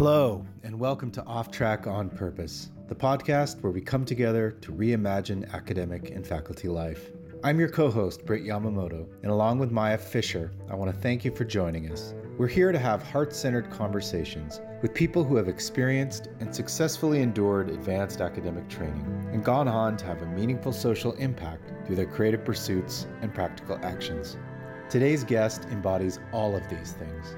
Hello, and welcome to Off Track on Purpose, the podcast where we come together to reimagine academic and faculty life. I'm your co host, Britt Yamamoto, and along with Maya Fisher, I want to thank you for joining us. We're here to have heart centered conversations with people who have experienced and successfully endured advanced academic training and gone on to have a meaningful social impact through their creative pursuits and practical actions. Today's guest embodies all of these things.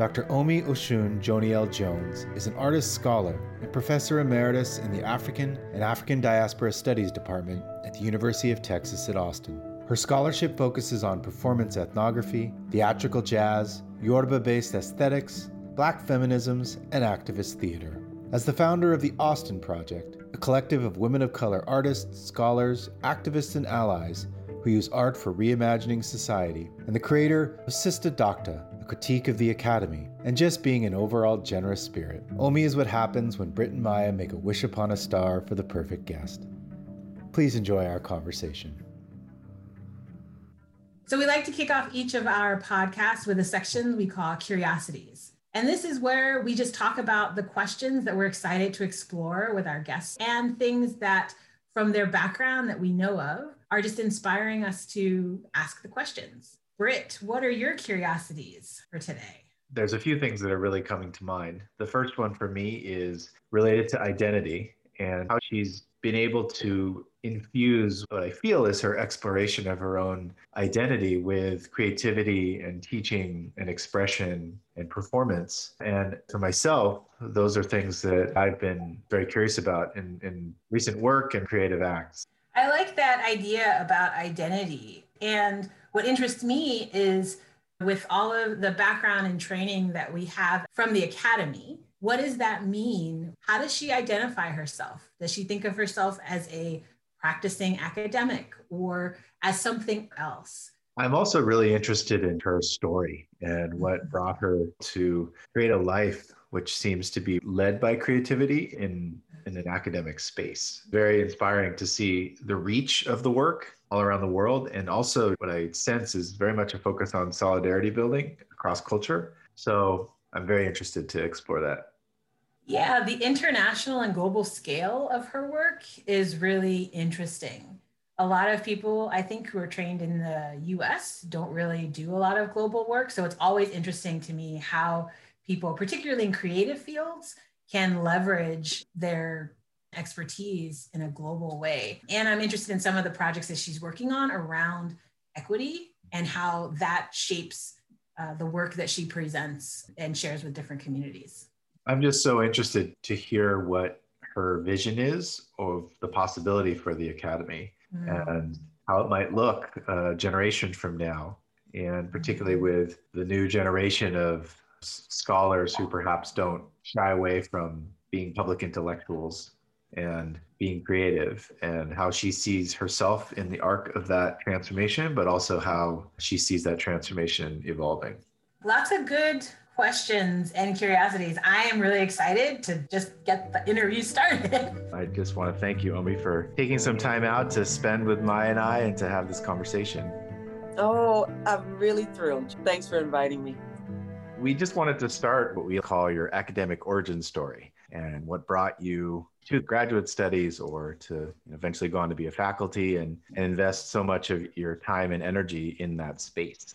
Dr. Omi Osun Joniel Jones is an artist scholar and professor emeritus in the African and African Diaspora Studies Department at the University of Texas at Austin. Her scholarship focuses on performance ethnography, theatrical jazz, Yoruba based aesthetics, black feminisms, and activist theater. As the founder of the Austin Project, a collective of women of color artists, scholars, activists, and allies who use art for reimagining society, and the creator of Sista Docta, critique of the Academy, and just being an overall generous spirit. Omi is what happens when Britt and Maya make a wish upon a star for the perfect guest. Please enjoy our conversation. So, we like to kick off each of our podcasts with a section we call Curiosities. And this is where we just talk about the questions that we're excited to explore with our guests and things that, from their background that we know of, are just inspiring us to ask the questions. Britt, what are your curiosities for today? There's a few things that are really coming to mind. The first one for me is related to identity and how she's been able to infuse what I feel is her exploration of her own identity with creativity and teaching and expression and performance. And for myself, those are things that I've been very curious about in, in recent work and creative acts. I like that idea about identity. And what interests me is with all of the background and training that we have from the academy, what does that mean? How does she identify herself? Does she think of herself as a practicing academic or as something else? I'm also really interested in her story and what mm-hmm. brought her to create a life which seems to be led by creativity in, in an academic space. Very inspiring to see the reach of the work all around the world. And also, what I sense is very much a focus on solidarity building across culture. So I'm very interested to explore that. Yeah, the international and global scale of her work is really interesting. A lot of people, I think, who are trained in the US don't really do a lot of global work. So it's always interesting to me how people, particularly in creative fields, can leverage their expertise in a global way. And I'm interested in some of the projects that she's working on around equity and how that shapes uh, the work that she presents and shares with different communities. I'm just so interested to hear what her vision is of the possibility for the Academy mm. and how it might look a generation from now, and particularly mm-hmm. with the new generation of scholars who perhaps don't shy away from being public intellectuals and being creative and how she sees herself in the arc of that transformation, but also how she sees that transformation evolving. Lots of good questions and curiosities. I am really excited to just get the interview started. I just want to thank you, Omi, for taking some time out to spend with Maya and I and to have this conversation. Oh, I'm really thrilled. Thanks for inviting me. We just wanted to start what we call your academic origin story and what brought you to graduate studies or to eventually go on to be a faculty and, and invest so much of your time and energy in that space.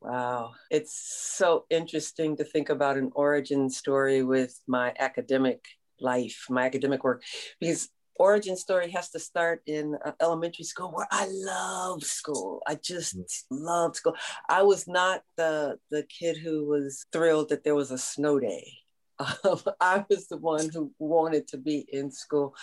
Wow. It's so interesting to think about an origin story with my academic life, my academic work, because origin story has to start in uh, elementary school where I love school. I just mm. loved school. I was not the the kid who was thrilled that there was a snow day. Um, I was the one who wanted to be in school.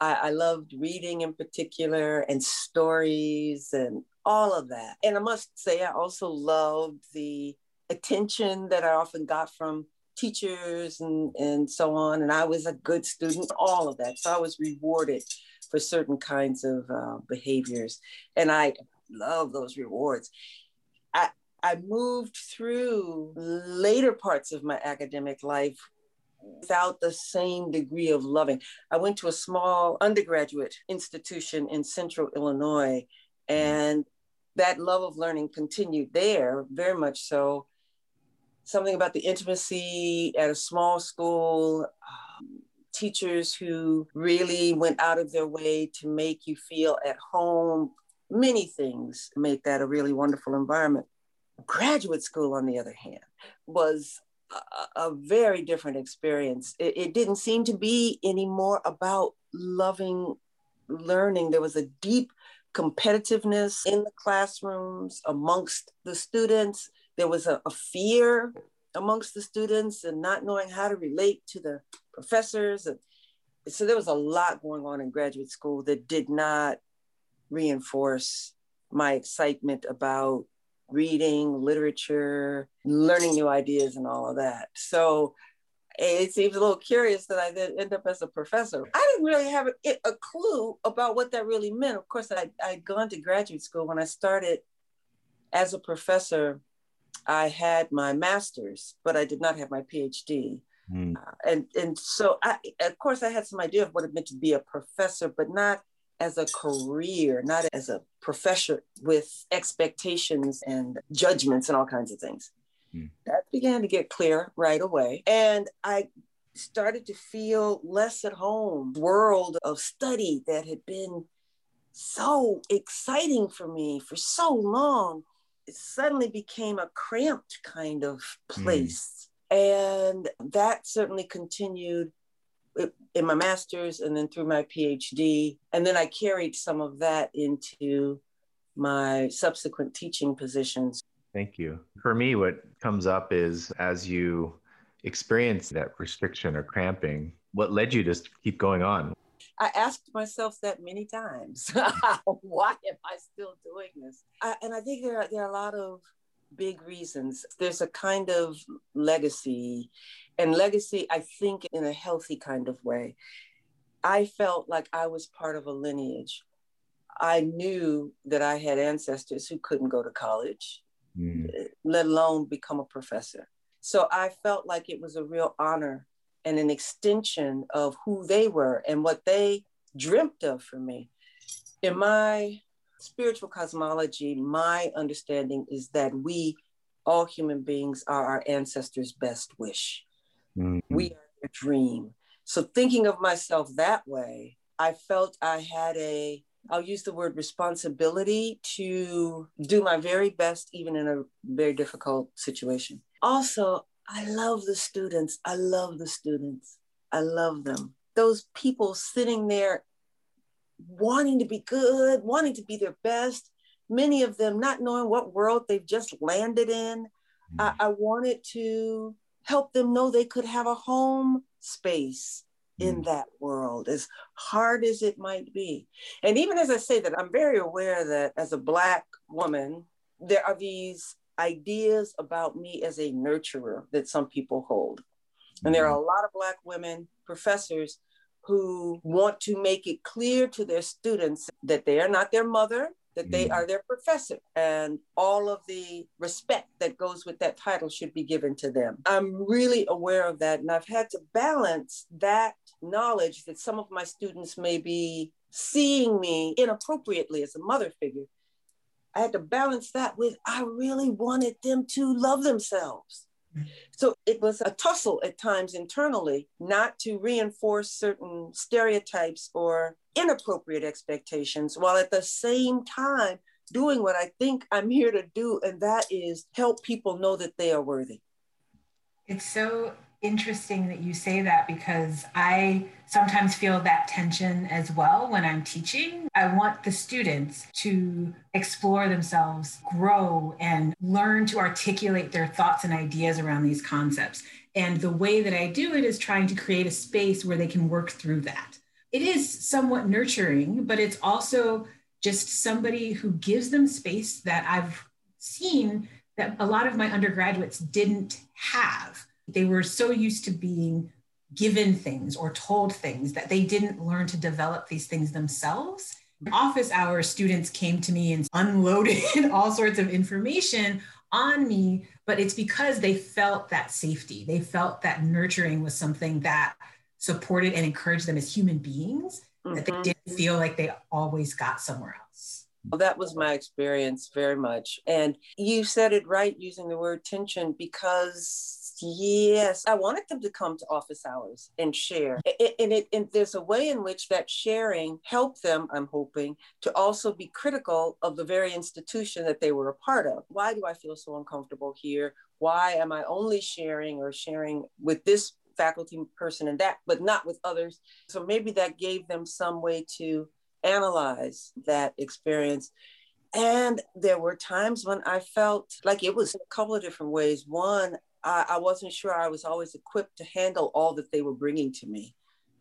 I, I loved reading in particular and stories and all of that. And I must say, I also loved the attention that I often got from teachers and, and so on. And I was a good student, all of that. So I was rewarded for certain kinds of uh, behaviors. And I love those rewards. I, I moved through later parts of my academic life without the same degree of loving. I went to a small undergraduate institution in central Illinois, and that love of learning continued there very much so. Something about the intimacy at a small school, um, teachers who really went out of their way to make you feel at home. Many things make that a really wonderful environment. Graduate school, on the other hand, was a, a very different experience. It, it didn't seem to be anymore about loving learning. There was a deep competitiveness in the classrooms amongst the students. There was a, a fear amongst the students and not knowing how to relate to the professors. And so there was a lot going on in graduate school that did not reinforce my excitement about reading, literature, learning new ideas, and all of that. So it seems a little curious that I then end up as a professor. I didn't really have a, a clue about what that really meant. Of course, I, I'd gone to graduate school when I started as a professor. I had my master's, but I did not have my PhD. Mm. Uh, and, and so, I, of course, I had some idea of what it meant to be a professor, but not as a career, not as a professor with expectations and judgments and all kinds of things. Mm. That began to get clear right away. And I started to feel less at home world of study that had been so exciting for me for so long suddenly became a cramped kind of hmm. place mm. and that certainly continued in my master's and then through my phd and then i carried some of that into my subsequent teaching positions Thank you. For me, what comes up is as you experience that restriction or cramping, what led you to keep going on? I asked myself that many times. Why am I still doing this? I, and I think there are, there are a lot of big reasons. There's a kind of legacy, and legacy, I think, in a healthy kind of way. I felt like I was part of a lineage. I knew that I had ancestors who couldn't go to college mm. let alone become a professor. So I felt like it was a real honor and an extension of who they were and what they dreamt of for me. In my spiritual cosmology, my understanding is that we, all human beings, are our ancestors' best wish. Mm-hmm. We are their dream. So, thinking of myself that way, I felt I had a I'll use the word responsibility to do my very best, even in a very difficult situation. Also, I love the students. I love the students. I love them. Those people sitting there wanting to be good, wanting to be their best, many of them not knowing what world they've just landed in. I, I wanted to help them know they could have a home space in mm. that world, as hard as it might be. And even as I say that, I'm very aware that as a Black woman, there are these ideas about me as a nurturer that some people hold. And there are mm-hmm. a lot of Black women professors who want to make it clear to their students that they are not their mother, that they mm. are their professor and all of the respect that goes with that title should be given to them. I'm really aware of that and I've had to balance that knowledge that some of my students may be seeing me inappropriately as a mother figure. I had to balance that with I really wanted them to love themselves. Mm-hmm. So it was a tussle at times internally, not to reinforce certain stereotypes or inappropriate expectations, while at the same time doing what I think I'm here to do, and that is help people know that they are worthy. It's so interesting that you say that because I sometimes feel that tension as well when I'm teaching. I want the students to explore themselves, grow, and learn to articulate their thoughts and ideas around these concepts. And the way that I do it is trying to create a space where they can work through that. It is somewhat nurturing, but it's also just somebody who gives them space that I've seen that a lot of my undergraduates didn't have they were so used to being given things or told things that they didn't learn to develop these things themselves. Office hours, students came to me and unloaded all sorts of information on me, but it's because they felt that safety. They felt that nurturing was something that supported and encouraged them as human beings, mm-hmm. that they mm-hmm. didn't feel like they always got somewhere else. Well, that was my experience very much. And you said it right using the word tension because yes, I wanted them to come to office hours and share. And, it, and there's a way in which that sharing helped them, I'm hoping, to also be critical of the very institution that they were a part of. Why do I feel so uncomfortable here? Why am I only sharing or sharing with this faculty person and that, but not with others? So maybe that gave them some way to analyze that experience. And there were times when I felt like it was a couple of different ways. One, I, I, wasn't sure I was always equipped to handle all that they were bringing to me.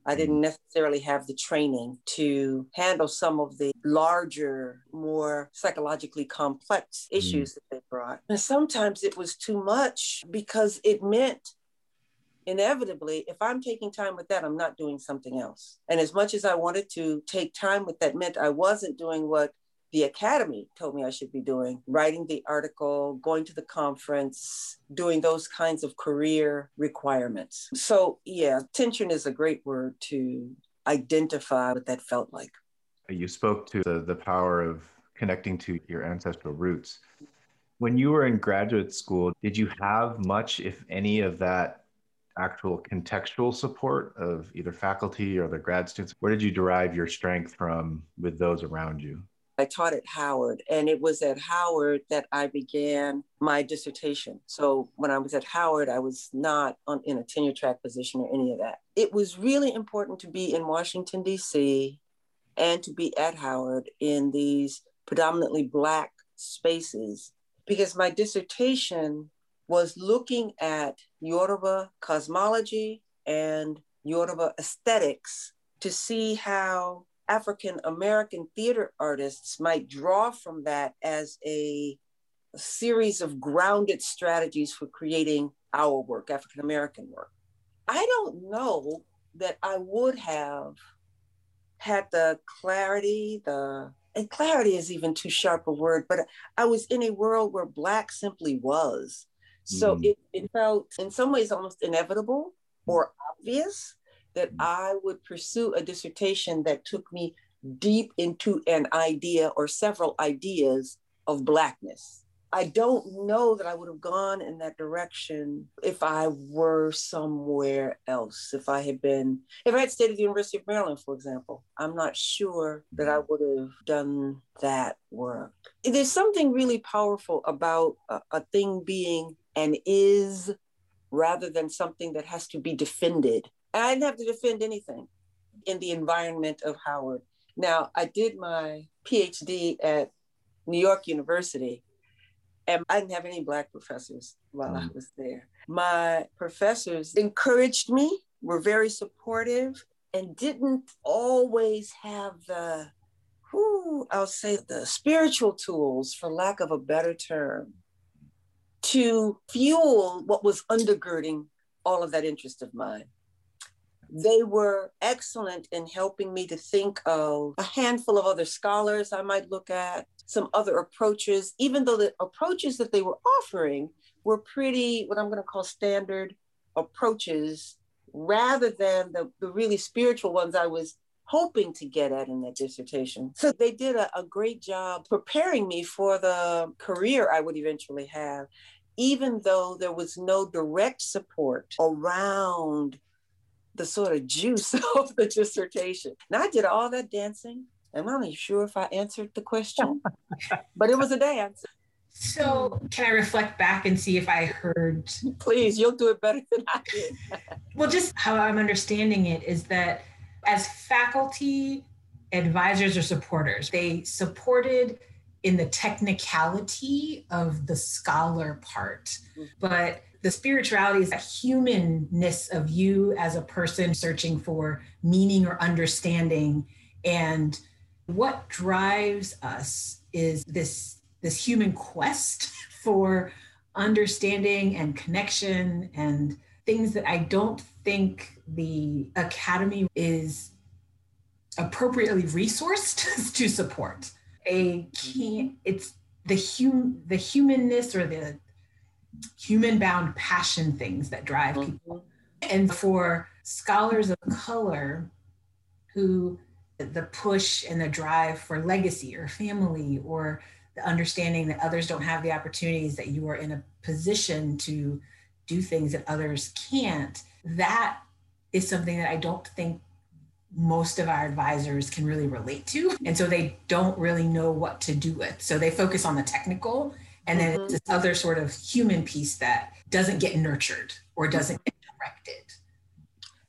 I mm-hmm. didn't necessarily have the training to handle some of the larger, more psychologically complex mm-hmm. issues mm. that they brought. And sometimes it was too much because it meant inevitably, if I'm taking time with that, I'm not doing something else. And as much as I wanted to take time with that, meant I wasn't doing what the academy told me I should be doing writing the article, going to the conference, doing those kinds of career requirements. So, yeah, tension is a great word to identify what that felt like. You spoke to the, the power of connecting to your ancestral roots. When you were in graduate school, did you have much, if any, of that actual contextual support of either faculty or the grad students? Where did you derive your strength from with those around you? I taught at Howard, and it was at Howard that I began my dissertation. So when I was at Howard, I was not on, in a tenure track position or any of that. It was really important to be in Washington, D.C., and to be at Howard in these predominantly Black spaces because my dissertation was looking at Yoruba cosmology and Yoruba aesthetics to see how African American theater artists might draw from that as a, a series of grounded strategies for creating our work, African American work. I don't know that I would have had the clarity, the and clarity is even too sharp a word, but I was in a world where Black simply was. So mm. it, it felt in some ways almost inevitable or obvious that mm. I would pursue a dissertation that took me deep into an idea or several ideas of Blackness. I don't know that I would have gone in that direction if I were somewhere else. If I had been, if I had stayed at the University of Maryland, for example, I'm not sure that I would have done that work. There's something really powerful about a, a thing being and is rather than something that has to be defended. I didn't have to defend anything in the environment of Howard. Now, I did my PhD at New York University, and I didn't have any Black professors while mm. I was there. My professors encouraged me, were very supportive, and didn't always have the, whoo, I'll say the spiritual tools, for lack of a better term, to fuel what was undergirding all of that interest of mine. They were excellent in helping me to think of a handful of other scholars I might look at, some other approaches, even though the approaches that they were offering were pretty, what I'm going to call standard approaches, rather than the, the really spiritual ones I was hoping to get at in that dissertation. So they did a, a, great job preparing me for the career I would eventually have even though there was no direct support around the sort of juice of the dissertation. And I did all that dancing. I'm not even sure if I answered the question, but it was a dance. So, can I reflect back and see if I heard? Please, you'll do it better than I did. well, just how I'm understanding it is that as faculty, advisors, or supporters, they supported in the technicality of the scholar part. Mm-hmm. But the spirituality is a humanness of you as a person searching for meaning or understanding. And what drives us is this, this human quest for understanding and connection and things that I don't think the academy is appropriately resourced to support a key it's the hum the humanness or the human bound passion things that drive mm-hmm. people. And for scholars of color who the push and the drive for legacy or family or the understanding that others don't have the opportunities that you are in a position to do things that others can't that is something that i don't think most of our advisors can really relate to. And so they don't really know what to do with. So they focus on the technical and then mm-hmm. this other sort of human piece that doesn't get nurtured or doesn't get directed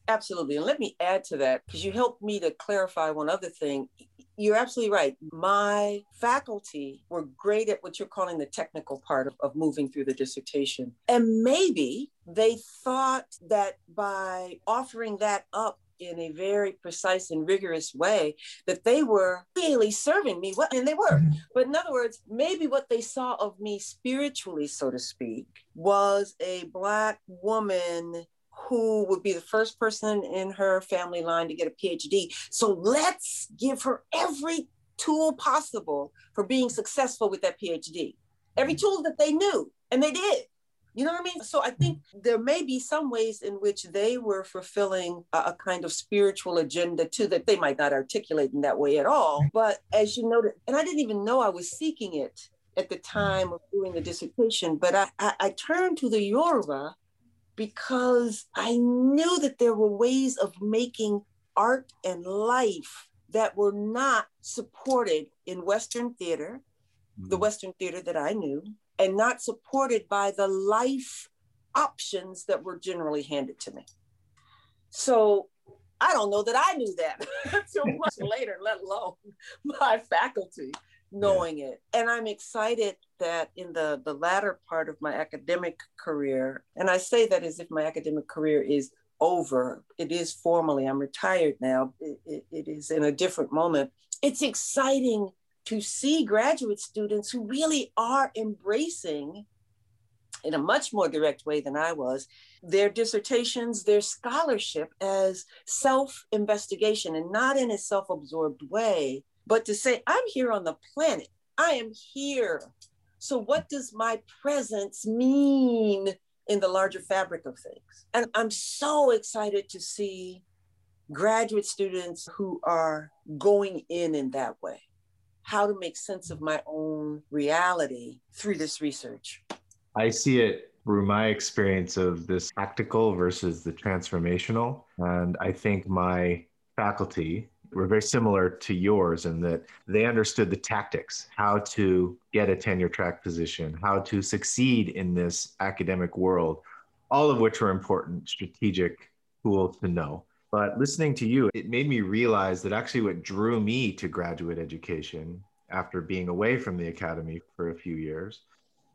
absolutely and let me add to that because you helped me to clarify one other thing you're absolutely right. My faculty were great at what you're calling the technical part of, of, moving through the dissertation. And maybe they thought that by offering that up in a very precise and rigorous way, that they were really serving me well, and they were. Mm-hmm. But in other words, maybe what they saw of me spiritually, so to speak, was a Black woman who would be the first person in her family line to get a PhD. So let's give her every tool possible for being successful with that PhD. Every mm-hmm. tool that they knew, and they did. You know what I mean? So I think there may be some ways in which they were fulfilling a, a, kind of spiritual agenda too that they might not articulate in that way at all. But as you noted, and I didn't even know I was seeking it at the time of doing the dissertation, but I, I, I turned to the Yoruba because I knew that there were ways of making art and life that were not supported in Western theater, mm-hmm. the Western theater that I knew, and not supported by the life options that were generally handed to me. So I don't know that I knew that until much later, let alone my faculty knowing yeah. it. And I'm excited that in the, the latter part of my academic career, and I say that as if my academic career is over, it is formally, I'm retired now, it, it, it is in a different moment. It's exciting to see graduate students who really are embracing in a much more direct way than I was, their dissertations, their scholarship as self investigation and not in a self absorbed way, but to say, I'm here on the planet, I am here. So, what does my presence mean in the larger fabric of things? And I'm so excited to see graduate students who are going in in that way, how to make sense of my own reality through this research. I see it through my experience of this tactical versus the transformational. And I think my faculty were very similar to yours in that they understood the tactics, how to get a tenure track position, how to succeed in this academic world, all of which were important strategic tools to know. But listening to you, it made me realize that actually what drew me to graduate education after being away from the academy for a few years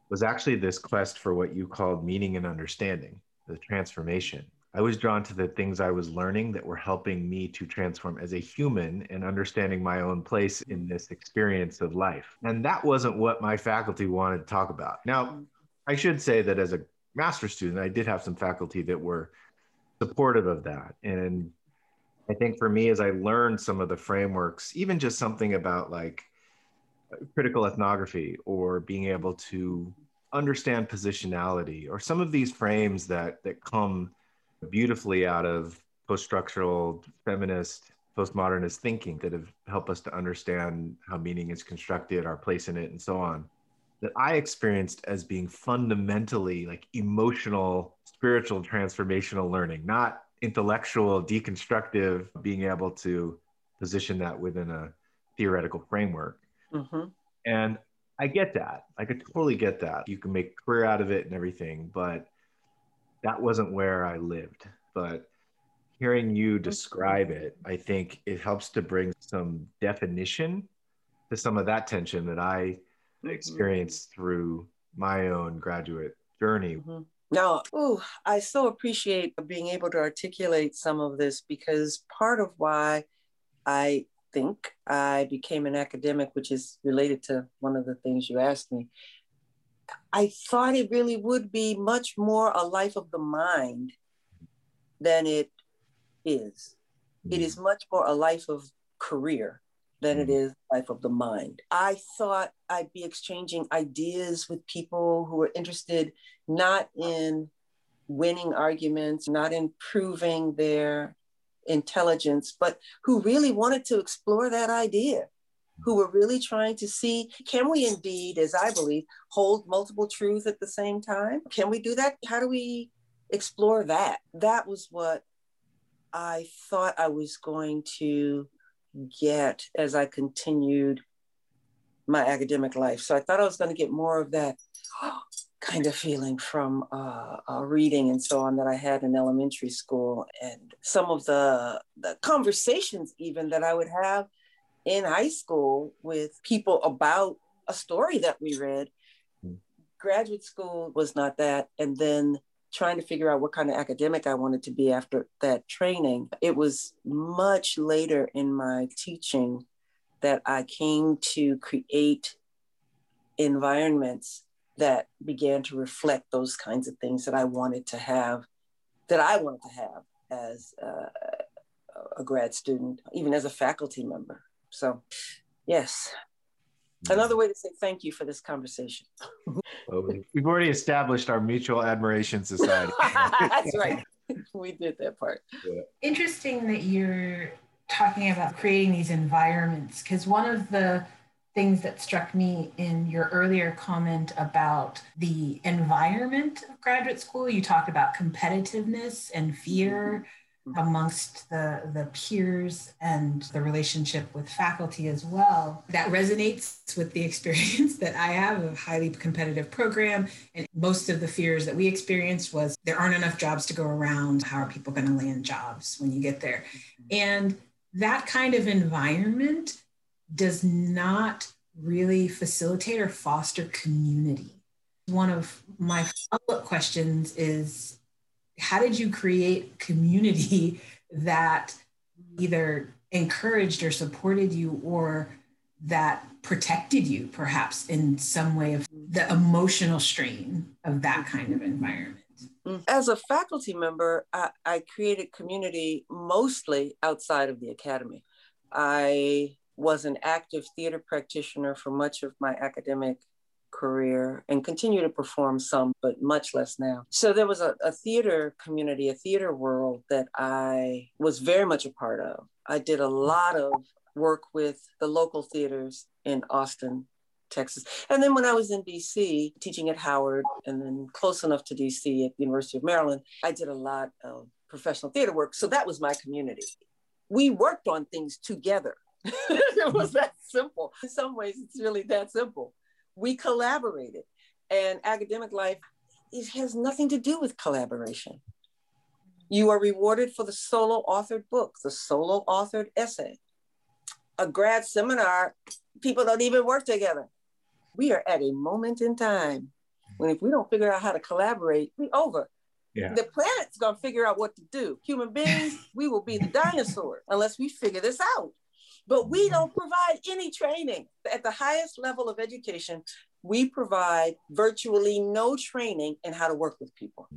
was actually this quest for what you called meaning and understanding, the transformation. I was drawn to the things I was learning that were helping me to transform as a human and understanding my own place in this experience of life. And that wasn't what my faculty wanted to talk about. Now, I should say that as a master student, I did have some faculty that were supportive of that. And I think for me, as I learned some of the frameworks, even just something about like critical ethnography or being able to understand positionality or some of these frames that that come beautifully out of post-structural feminist postmodernist thinking that have helped us to understand how meaning is constructed our place in it and so on that i experienced as being fundamentally like emotional spiritual transformational learning not intellectual deconstructive being able to position that within a theoretical framework mm-hmm. and i get that i could totally get that you can make career out of it and everything but that wasn't where I lived. But hearing you describe it, I think it helps to bring some definition to some of that tension that I mm-hmm. experienced through my own graduate journey. Mm-hmm. Now, ooh, I so appreciate being able to articulate some of this because part of why I think I became an academic, which is related to one of the things you asked me, I thought it really would be much more a life of the mind than it is. Mm-hmm. It is much more a life of career than mm-hmm. it is life of the mind. I thought I'd be exchanging ideas with people who were interested not in winning arguments, not in proving their intelligence, but who really wanted to explore that idea, who were really trying to see can we indeed, as I believe, hold multiple truths at the same time? Can we do that? How do we explore that? That was what I thought I was going to get as I continued my academic life. So I thought I was going to get more of that kind of feeling from uh, uh, reading and so on that I had in elementary school, and some of the the conversations even that I would have in high school with people about a story that we read. Hmm. Graduate school was not that, and then trying to figure out what kind of academic I wanted to be after that training. It was much later in my teaching that I came to create environments that began to reflect those kinds of things that I wanted to have, that I wanted to have as a, a grad student, even as a faculty member. So, yes, another way to say thank you for this conversation. We've already established our mutual admiration society. That's right. We did that part. Yeah. Interesting that you're talking about creating these environments because one of the things that struck me in your earlier comment about the environment of graduate school you talked about competitiveness and fear mm-hmm. Amongst the, the peers and the relationship with faculty as well. That resonates with the experience that I have of a highly competitive program. And most of the fears that we experienced was there aren't enough jobs to go around. How are people going to land jobs when you get there? Mm-hmm. And that kind of environment does not really facilitate or foster community. One of my follow up questions is how did you create community that either encouraged or supported you or that protected you perhaps in some way of the emotional strain of that mm-hmm. kind of environment? Mm-hmm. As a faculty member, I, I created community mostly outside of the academy. I was an active theater practitioner for much of my academic career and continue to perform some, but much less now. So there was a, a, theater community, a theater world that I was very much a part of. I did a lot of work with the local theaters in Austin, Texas. And then when I was in DC teaching at Howard and then close enough to DC at the University of Maryland, I did a lot of professional theater work. So that was my community. We worked on things together. it was that simple. In some ways, it's really that simple. We collaborated, and academic life it has nothing to do with collaboration. You are rewarded for the solo authored book, the solo authored essay. A grad seminar, people don't even work together we are at a moment in time when if we don't figure out how to collaborate, we're over. Yeah. The planet's gonna figure out what to do. Human beings, we will be the dinosaur unless we figure this out. But we don't provide any training. At the highest level of education, we provide virtually no training in how to work with people.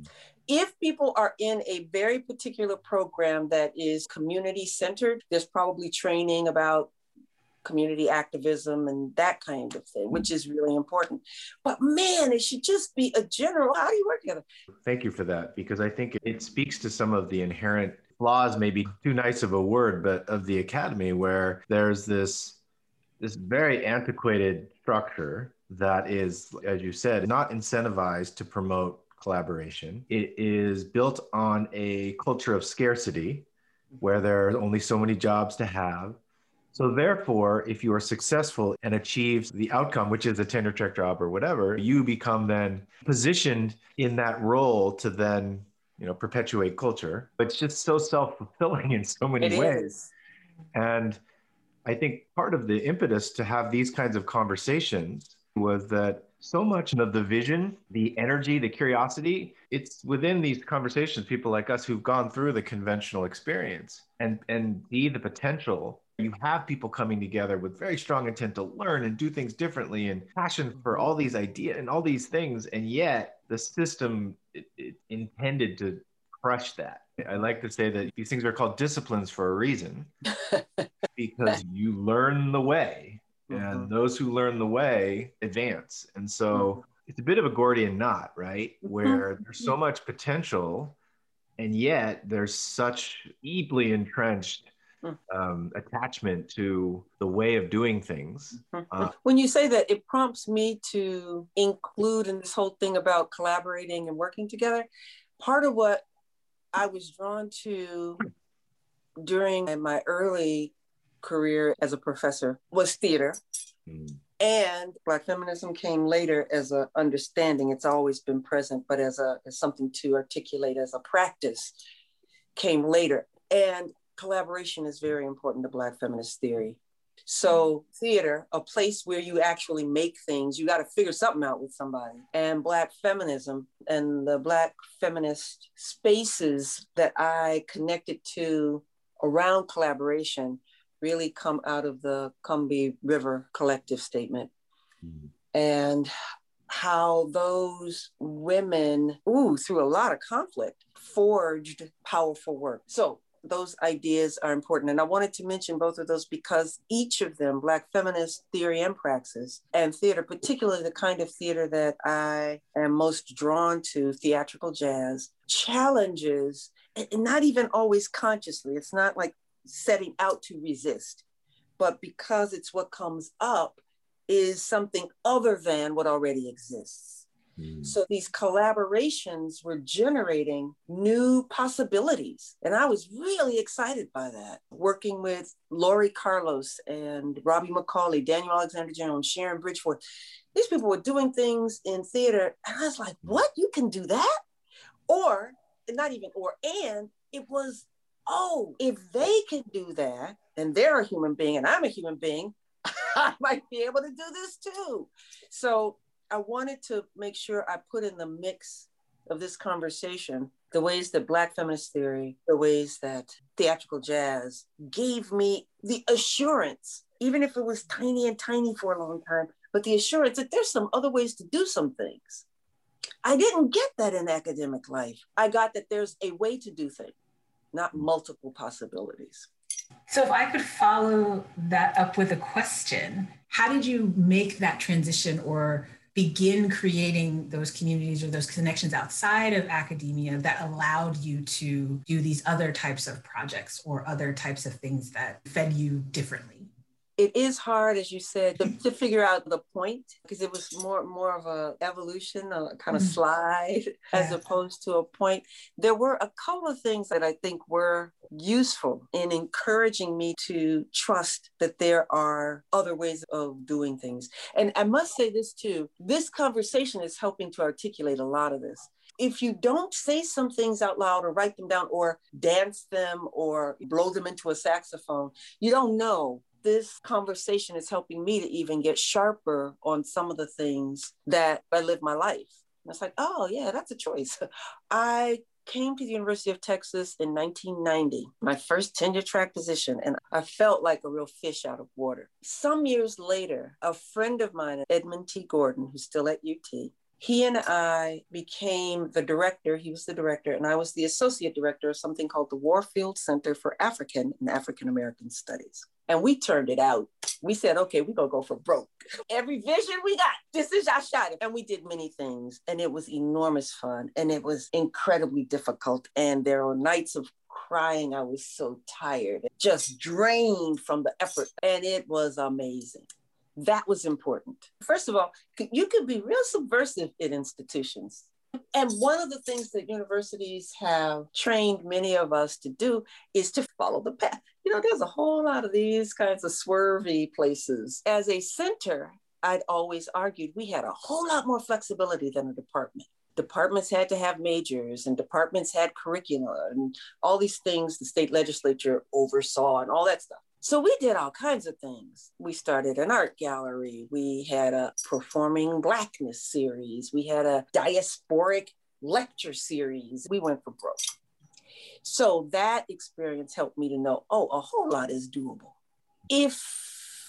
If people are in a very particular program that is community centered, there's probably training about community activism and that kind of thing, which is really important. But man, it should just be a general how do you work together? Thank you for that, because I think it speaks to some of the inherent flaws, maybe too nice of a word, but of the academy where there's this this very antiquated structure that is, as you said, not incentivized to promote collaboration. It is built on a culture of scarcity where there are only so many jobs to have so therefore, if you are successful and achieve the outcome, which is a tenure track job or whatever, you become then positioned in that role to then, you know, perpetuate culture. But it's just so self-fulfilling in so many it ways. Is. And I think part of the impetus to have these kinds of conversations was that so much of the vision, the energy, the curiosity, it's within these conversations, people like us who've gone through the conventional experience and and see the potential you have people coming together with very strong intent to learn and do things differently and passion for all these ideas and all these things and yet the system it, it intended to crush that i like to say that these things are called disciplines for a reason because you learn the way and mm-hmm. those who learn the way advance and so mm-hmm. it's a bit of a gordian knot right mm-hmm. where there's so much potential and yet there's such deeply entrenched. Um, attachment to the way of doing things. Mm-hmm. Uh, when you say that, it prompts me to include in this whole thing about collaborating and working together. Part of what I was drawn to during my early career as a professor was theater. Mm. And Black feminism came later as an understanding. It's always been present, but as a as something to articulate as a practice came later. And collaboration is very important to Black feminist theory. So, theater, a place where you actually make things, you got to figure something out with somebody. And Black feminism and the Black feminist spaces that I connected to around collaboration really come out of the Combahee River collective statement. Mm-hmm. And how those women, ooh, through a lot of conflict, forged powerful work. So those ideas are important. And I wanted to mention both of those because each of them, Black feminist theory and praxis, and theater, particularly the kind of theater that I am most drawn to, theatrical jazz, challenges, and not even always consciously. It's not like setting out to resist, but because it's what comes up is something other than what already exists. Mm. So these collaborations were generating new possibilities. And I was really excited by that. Working with Laurie Carlos and Robbie McCauley, Daniel Alexander Jones, Sharon Bridgforth. These people were doing things in theater. And I was like, what? You can do that? Or not even or, and it was oh, if they can do that, and they're a human being and I'm a human being, I might be able to do this too. So I wanted to make sure I put in the mix of this conversation the ways that Black feminist theory, the ways that theatrical jazz gave me the assurance, even if it was tiny and tiny for a long time, but the assurance that there's some other ways to do some things. I didn't get that in academic life. I got that there's a way to do things not multiple possibilities. So, if I could follow that up with a question, how did you make that transition or begin creating those communities or those connections outside of academia that allowed you to do these other types of projects or other types of things that fed you differently? It is hard, as you said, to, to figure out the point because it was more more of a evolution, a kind of mm-hmm. slide, yeah. as opposed to a point. There were a couple of things that I think were useful in encouraging me to trust that there are other ways of doing things. And I must say this too: this conversation is helping to articulate a lot of this if you don't say some things out loud or write them down or dance them or blow them into a saxophone, you don't know this conversation is helping me to even get sharper on some of the things that I live my life. And it's like, oh, yeah, that's a choice. I came to the University of Texas in 1990, my first tenure track position, and I felt like a real fish out of water. Some years later, a friend of mine, Edmund T. Gordon, who's still at UT, he and I became the director. He was the director, and I was the associate director of something called the Warfield Center for African and African American Studies. And we turned it out. We said, okay, we're to go for broke. Every vision we got, this is our shot. And we did many things, and it was enormous fun, and it was incredibly difficult. And there were nights of crying. I was so tired, just drained from the effort. And it was amazing. That was important. First of all, you could be real subversive in institutions. And one of the things that universities have trained many of us to do is to follow the path. You know, there's a whole lot of these kinds of swervy places. As a center, I'd always argued we had a whole lot more flexibility than a department. Departments had to have majors and departments had curricula and all these things the state legislature oversaw and all that stuff. So we did all kinds of things. We started an art gallery. We had a performing blackness series. We had a diasporic lecture series. We went for broke. So that experience helped me to know, oh, a whole lot is doable. If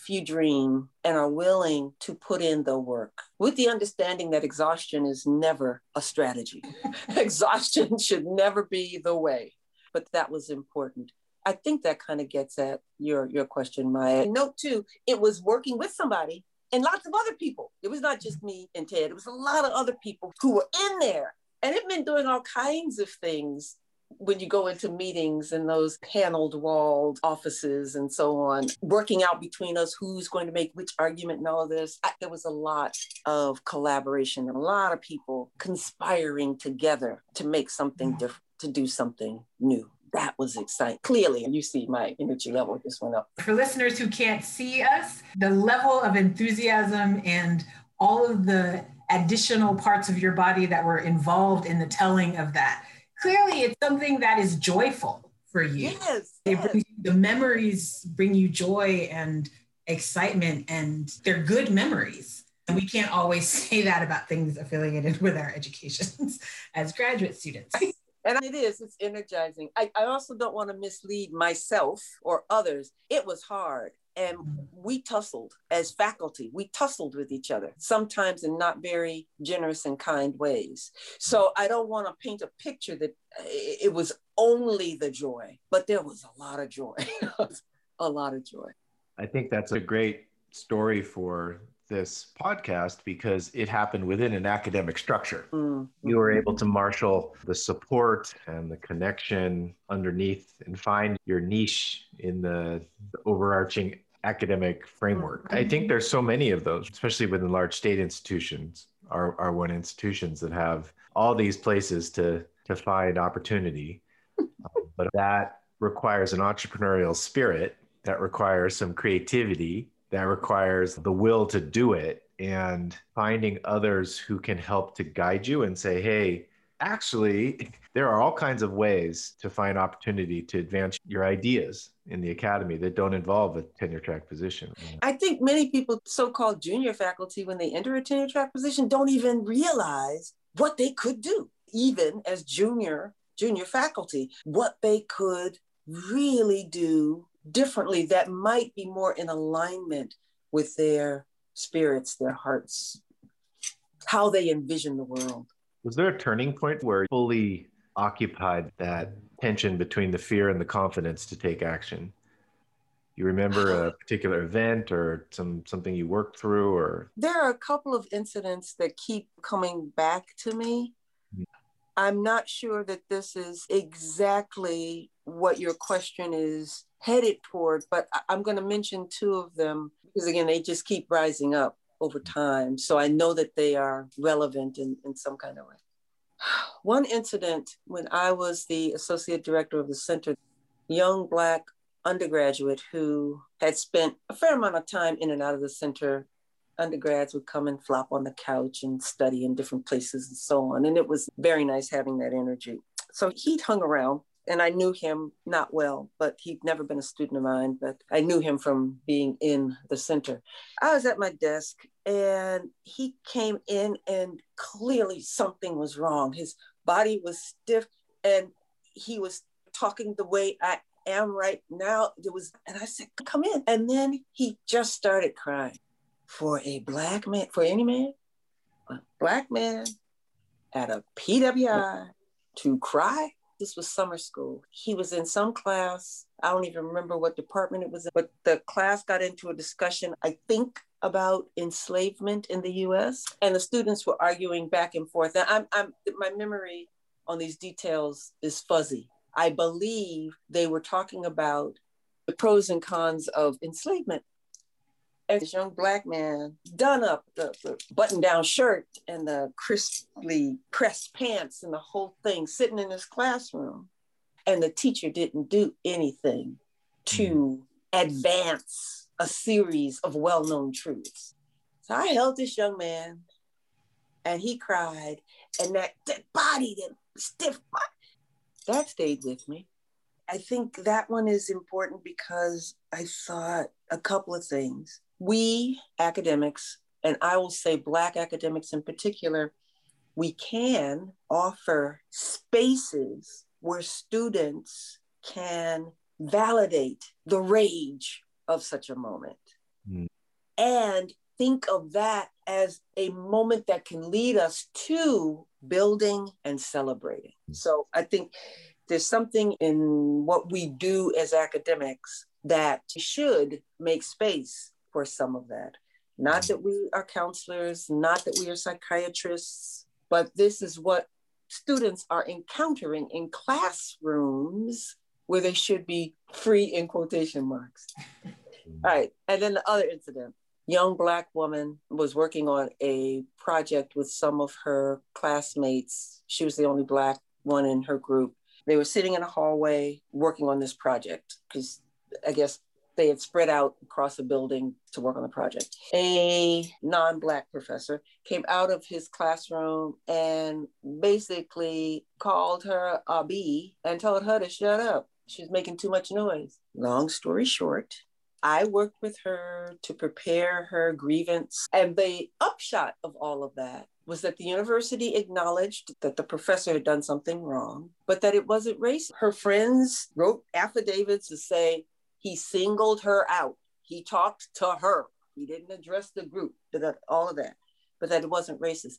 you dream and are willing to put in the work with the understanding that exhaustion is never a strategy. exhaustion should never be the way. But that was important. I think that kind of gets at your your question, Maya. Note too, it was working with somebody and lots of other people. It was not just me and Ted. It was a lot of other people who were in there and have been doing all kinds of things when you go into meetings in those paneled walled offices and so on, working out between us who's going to make which argument and all of this, I, there was a lot of collaboration and a lot of people conspiring together to make something different, to do something new that was exciting. Clearly, And you see my energy level just went up. For listeners who can't see us, the level of enthusiasm and all of the additional parts of your body that were involved in the telling of that clearly it's something that is joyful for you. Yes. yes. You, the memories bring you joy and excitement, and they're good memories. And we can't always say that about things affiliated with our educations as graduate students. And it is, it's energizing. I, I also don't want to mislead myself or others. It was hard and we tussled as faculty we tussled with each other sometimes in not very generous and kind ways so i don't want to paint a picture that eh, it was only the joy but there was a lot of joy a lot of joy i think that's a great story for this podcast because it happened within an academic structure. Mm-hmm. You were able to marshal the support and the connection underneath and find your niche in the, the overarching academic framework. I think there's so many of those, especially within large state institutions, our, R1 institutions that have all these places to, to find opportunity. but that requires an entrepreneurial spirit, that requires some creativity, that requires the will to do it, and finding others who can help to guide you and say, hey, actually, there are all kinds of ways to find opportunity to advance your ideas in the academy that don't involve a tenure track position. I think many people, so called junior faculty, when they enter a tenure track position, don't even realize what they could do, even as junior junior faculty, what they could really do differently that might be more in alignment with their spirits, their hearts, how they envision the world. Was there a turning point where you fully occupied that tension between the fear and the confidence to take action? You remember a particular event or some something you worked through or There are a couple of incidents that keep coming back to me. Mm-hmm. I'm not sure that this is exactly what your question is headed toward, but I'm going to mention two of them because again they just keep rising up over time. So I know that they are relevant in, in some kind of way. One incident when I was the associate director of the center, young Black undergraduate who had spent a fair amount of time in and out of the center. Undergrads would come and flop on the couch and study in different places and so on. And it was very nice having that energy. So he'd hung around and I knew him not well, but he'd never been a student of mine, but I knew him from being in the center. I was at my desk and he came in and clearly something was wrong. His body was stiff and he was talking the way I am right now. There was, and I said, come in. And then he just started crying. For a black man, for any man, a black man at a PWI to cry this was summer school. He was in some class. I don't even remember what department it was in, but the class got into a discussion, I think, about enslavement in the US. And the students were arguing back and forth. And I'm, I'm my memory on these details is fuzzy. I believe they were talking about the pros and cons of enslavement and this young black man done up the, the button down shirt and the crisply pressed pants and the whole thing sitting in his classroom. And the teacher didn't do anything to mm. advance a series of well known truths. So I held this young man and he cried, and that, that body, that stiff body, that stayed with me. I think that one is important because I thought a couple of things we academics, and I will say Black academics in particular, we can offer spaces where students can validate the rage of such a moment mm. and think of that as a moment that can lead us to building and celebrating. Mm. So I think there's something in what we do as academics that should make space for some of that. Not that we are counselors, not that we are psychiatrists, but this is what students are encountering in classrooms where they should be free in quotation marks. All right. And then the other incident young black woman was working on a project with some of her classmates. She was the only black one in her group. They were sitting in a hallway working on this project because I guess they had spread out across the building to work on the project. A non Black professor came out of his classroom and basically called her a bee and told her to shut up. She's making too much noise. Long story short, I worked with her to prepare her grievance. And the upshot of all of that was that the university acknowledged that the professor had done something wrong, but that it wasn't racist. Her friends wrote affidavits to say he singled her out. He talked to her. He didn't address the group, all of that, but that it wasn't racist.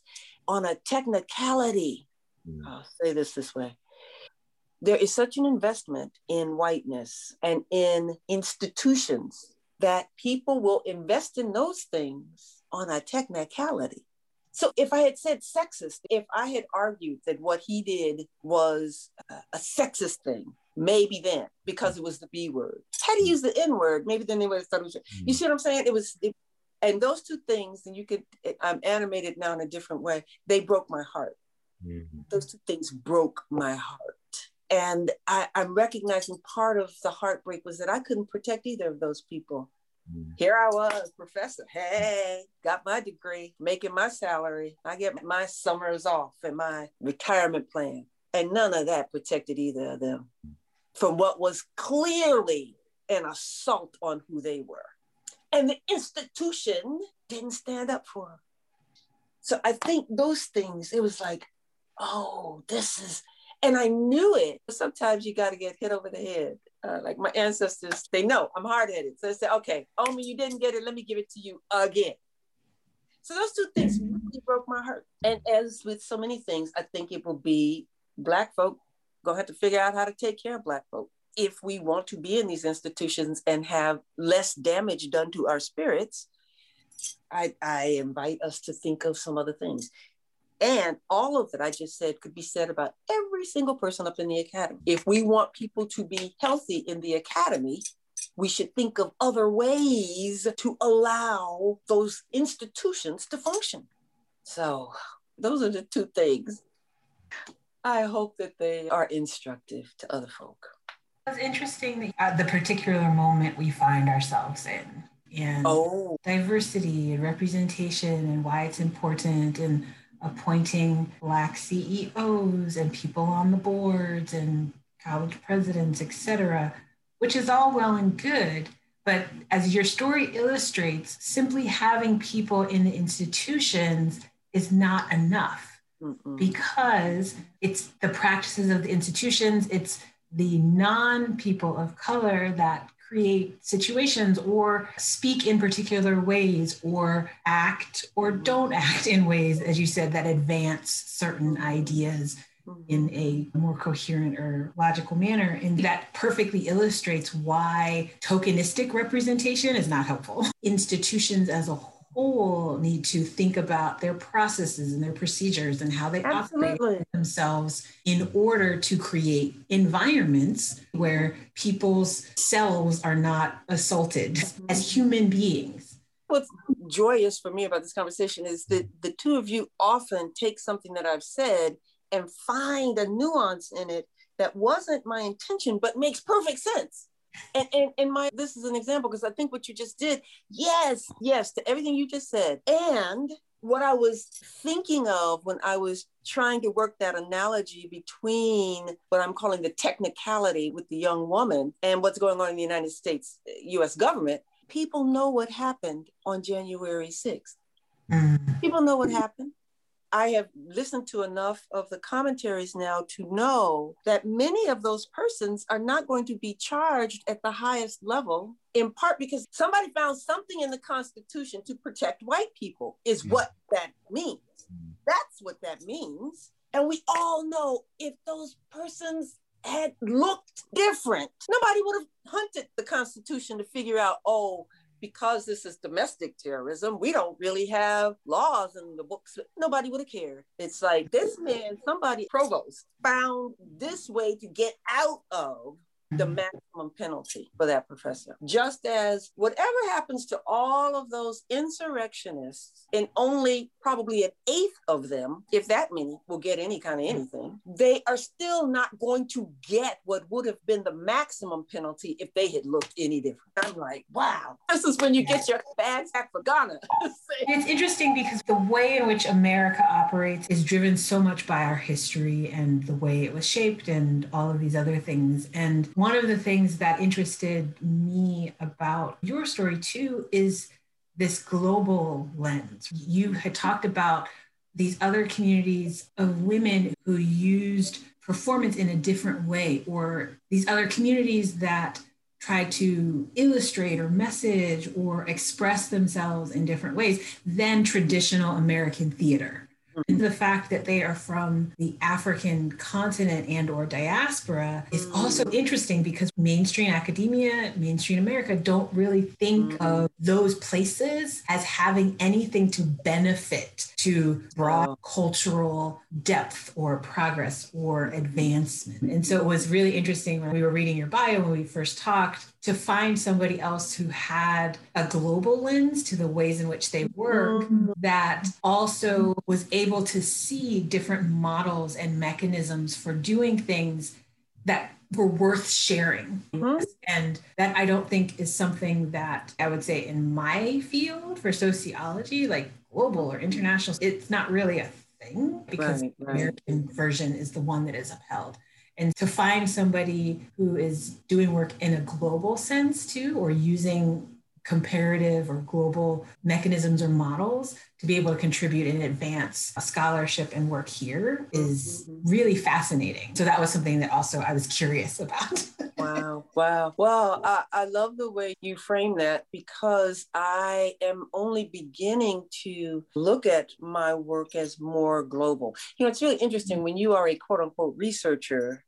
On a technicality, mm. I'll say this this way there is such an investment in whiteness and in institutions that people will invest in those things on a technicality. So if I had said sexist, if I had argued that what he did was a sexist thing, maybe then because it was the B word. Had he used the N word, maybe then they would have was. You see what I'm saying? It was, it, and those two things, and you could. I'm animated now in a different way. They broke my heart. Mm-hmm. Those two things broke my heart and I, am recognizing part of the heartbreak was that I couldn't protect either of those people. Mm. Here I was, professor. Hey, got my degree, making my salary. I get my summers off and my retirement plan. And none of that protected either of them from what was clearly an assault on who they were. And the institution didn't stand up for them. So I think those things, it was like, oh, this is and I knew it. Sometimes you got to get hit over the head. Uh, like my ancestors, they know I'm hard headed. So they say, okay, Omi, you didn't get it. Let me give it to you again. So those two things really broke my heart. And as with so many things, I think it will be Black folk gonna have to figure out how to take care of Black folk if we want to be in these institutions and have less damage done to our spirits. I, I invite us to think of some other things. And all of that I just said could be said about every single person up in the academy. If we want people to be healthy in the academy, we should think of other ways to allow those institutions to function. So, those are the two things. I hope that they are instructive to other folk. It's interesting at uh, the particular moment we find ourselves in, and oh. diversity and representation, and why it's important, and appointing Black CEOs and people on the boards and college presidents, et cetera, which is all well and good. But as your story illustrates, simply having people in the institutions is not enough Mm-mm. because it's the practices of the institutions, it's the non people of color that create situations or speak in particular ways or act or don't act in ways, as you said, that advance certain ideas in a more coherent or logical manner. And that perfectly illustrates why tokenistic representation is not helpful. Institutions as a whole whole need to think about their processes and their procedures and how they Absolutely. operate themselves in order to create environments where people's selves are not assaulted as mm-hmm. human beings. What's joyous for me about this conversation is that the two of you often take something that I've said and find a nuance in it that wasn't my intention, but makes perfect sense and, and, and my this is an example because I think what you just did, yes, yes, to everything you just said. And what I was thinking of when I was trying to work that analogy between what I'm calling the technicality with the young woman and what's going on in the United States US government, people know what happened on January 6th. Mm. People know what happened. I have listened to enough of the commentaries now to know that many of those persons are not going to be charged at the highest level, in part because somebody found something in the Constitution to protect white people, is mm. what that means. Mm. That's what that means. And we all know if those persons had looked different, nobody would have hunted the Constitution to figure out, oh, because this is domestic terrorism, we don't really have laws in the books. Nobody would have cared. It's like this man, somebody, provost, found this way to get out of the mm-hmm. maximum penalty for that professor. Just as whatever happens to all of those insurrectionists, and only probably an eighth of them, if that many, will get any kind of anything, they are still not going to get what would have been the maximum penalty if they had looked any different. I'm like, wow, this is when you get your bags back for Ghana. it's interesting because the way in which America operates is driven so much by our history and the way it was shaped and all of these other things. And one of the things that interested me about your story too is this global lens. You had talked about these other communities of women who used performance in a different way, or these other communities that try to illustrate or message or express themselves in different ways than traditional American theater the fact that they are from the African continent and or diaspora is also interesting because mainstream academia, mainstream America don't really think mm. of those places as having anything to benefit to broad cultural depth or progress or advancement. And so it was really interesting when we were reading your bio when we first talked to find somebody else who had a global lens to the ways in which they work mm-hmm. that also was able to see different models and mechanisms for doing things that were worth sharing. Mm-hmm. And that I don't think is something that I would say in my field for sociology, like global or international, it's not really a thing because right, right. the American version is the one that is upheld. And to find somebody who is doing work in a global sense too, or using comparative or global mechanisms or models to be able to contribute and advance scholarship and work here is mm-hmm. really fascinating. So that was something that also I was curious about. wow. Wow. Well, I, I love the way you frame that because I am only beginning to look at my work as more global. You know, it's really interesting when you are a quote unquote researcher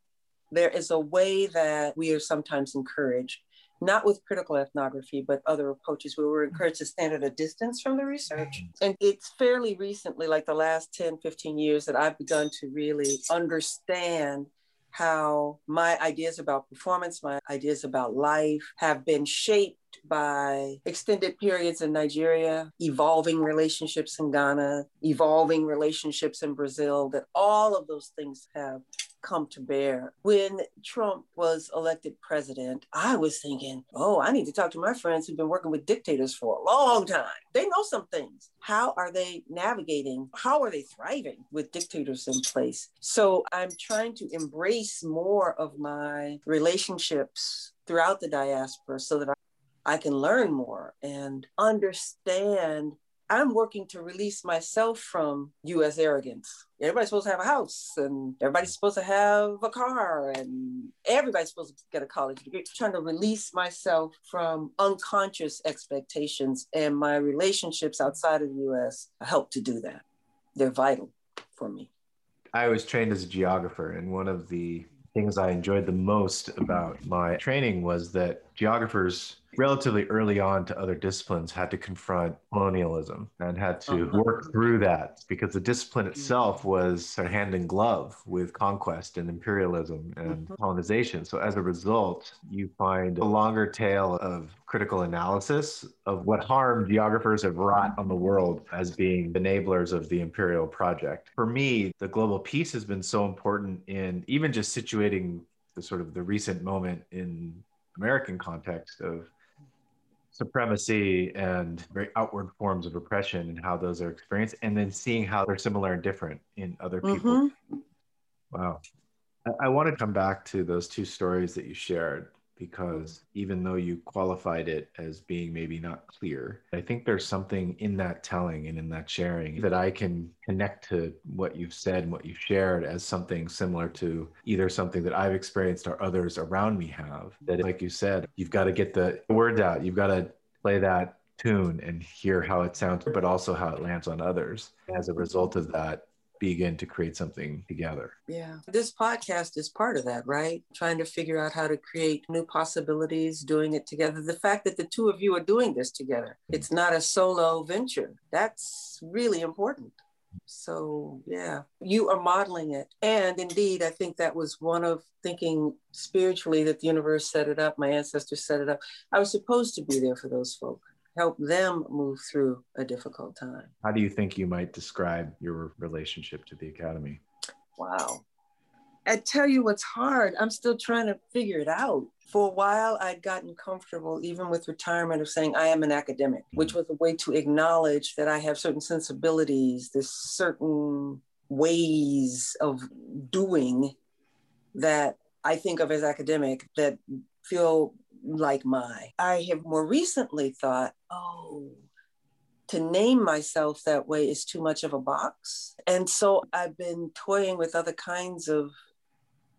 there is a way that we are sometimes encouraged, not with critical ethnography, but other approaches where we're encouraged to stand at a distance from the research. Mm-hmm. And it's fairly recently, like the last 10, 15 years, that I've begun to really understand how my ideas about performance, my ideas about life have been shaped by extended periods in Nigeria, evolving relationships in Ghana, evolving relationships in Brazil, that all of those things have come to bear. When Trump was elected president, I was thinking, oh, I need to talk to my friends who've been working with dictators for a long time. They know some things. How are they navigating? How are they thriving with dictators in place? So I'm trying to embrace more of my relationships throughout the diaspora so that I can learn more and understand I'm working to release myself from US arrogance. Everybody's supposed to have a house and everybody's supposed to have a car and everybody's supposed to get a college degree. I'm trying to release myself from unconscious expectations and my relationships outside of the US help to do that. They're vital for me. I was trained as a geographer and one of the things I enjoyed the most about my training was that geographers relatively early on to other disciplines had to confront colonialism and had to uh-huh. work through that because the discipline mm. itself was sort of hand in glove with conquest and imperialism and uh-huh. colonization. So as a result, you find a longer tail of critical analysis of what harm geographers have wrought on the world as being enablers of the imperial project. For me, the global piece has been so important in even just situating the sort of the recent moment in American context of supremacy and very outward forms of oppression and how those are experienced, and then seeing how they're similar and different in other people. Mm-hmm. Wow. I, I want to come back to those two stories that you shared because even though you qualified it as being maybe not clear, I think there's something in that telling and in that sharing that I can connect to what you've said and what you've shared as something similar to either something that I've experienced or others around me have. That, like you said, you've got to get the words out, you've got to play that tune and hear how it sounds, but also how it lands on others. As a result of that, begin to create something together. Yeah. This podcast is part of that, right? Trying to figure out how to create new possibilities, doing it together. The fact that the two of you are doing this together, it's not a solo venture. That's really important. So, yeah, you are modeling it. And indeed, I think that was one of thinking spiritually that the universe set it up, my ancestors set it up. I was supposed to be there for those folk, help them move through a difficult time. How do you think you might describe your relationship to the Academy? Wow. I tell you what's hard. I'm still trying to figure it out. For a while, I'd gotten comfortable, even with retirement, of saying I am an academic, mm-hmm. which was a way to acknowledge that I have certain sensibilities, this certain ways of doing that I think of as academic that feel like my. I have more recently thought, oh, to name myself that way is too much of a box. And so I've been toying with other kinds of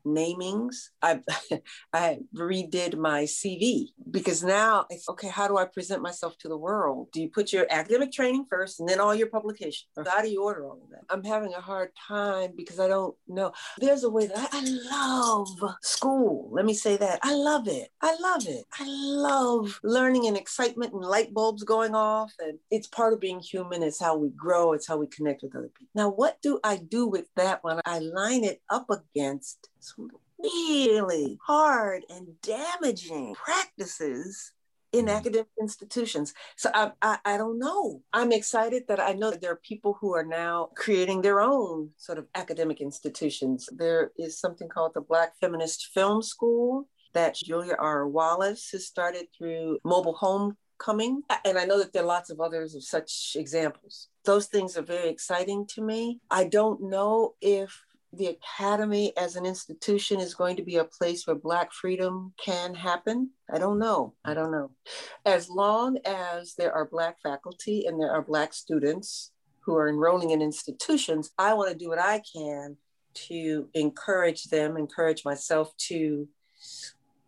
namings. I I redid my CV because now it's okay. How do I present myself to the world? Do you put your academic training first and then all your publications? How do you order all of that? I'm having a hard time because I don't know. There's a way that I, I love school. Let me say that I love it. I love it. I love learning and excitement and light bulbs going off. And it's part of being human. It's how we grow. It's how we connect with other people. Now, what do I do with that when I line it up against some really hard and damaging practices in mm-hmm. academic institutions. So I, I, I, don't know. I'm excited that I know that there are people who are now creating their own sort of academic institutions. There is something called the Black Feminist Film School that Julia R. Wallace has started through Mobile Homecoming. And I know that there are lots of others of such examples. Those things are very exciting to me. I don't know if the academy as an institution is going to be a place where black freedom can happen? I don't know. I don't know. As long as there are black faculty and there are black students who are enrolling in institutions i want to do what i can to encourage them encourage myself to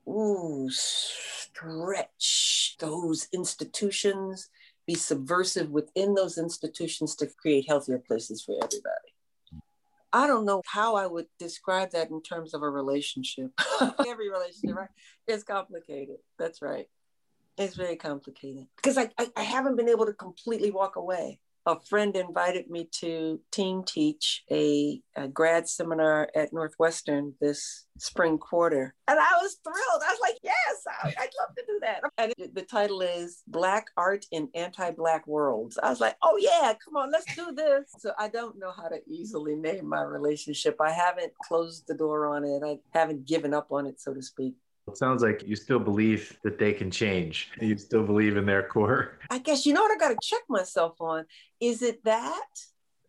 ooh, stretch those institutions be subversive within those institutions to create healthier places for everybody I don't know how I would describe that in terms of a relationship. Every relationship, right? It's complicated. That's right. It's very complicated because I, I, I haven't been able to completely walk away a friend invited me to team teach a, a, grad seminar at Northwestern this spring quarter. And I was thrilled. I was like, yes, I, would love to do that. And the title is Black Art in Anti Black Worlds. I was like, oh, yeah, come on, let's do this. So I don't know how to easily name my relationship. I haven't closed the door on it, I haven't given up on it, so to speak. It sounds like you still believe that they can change. You still believe in their core. I guess you know what I got to check myself on. Is it that?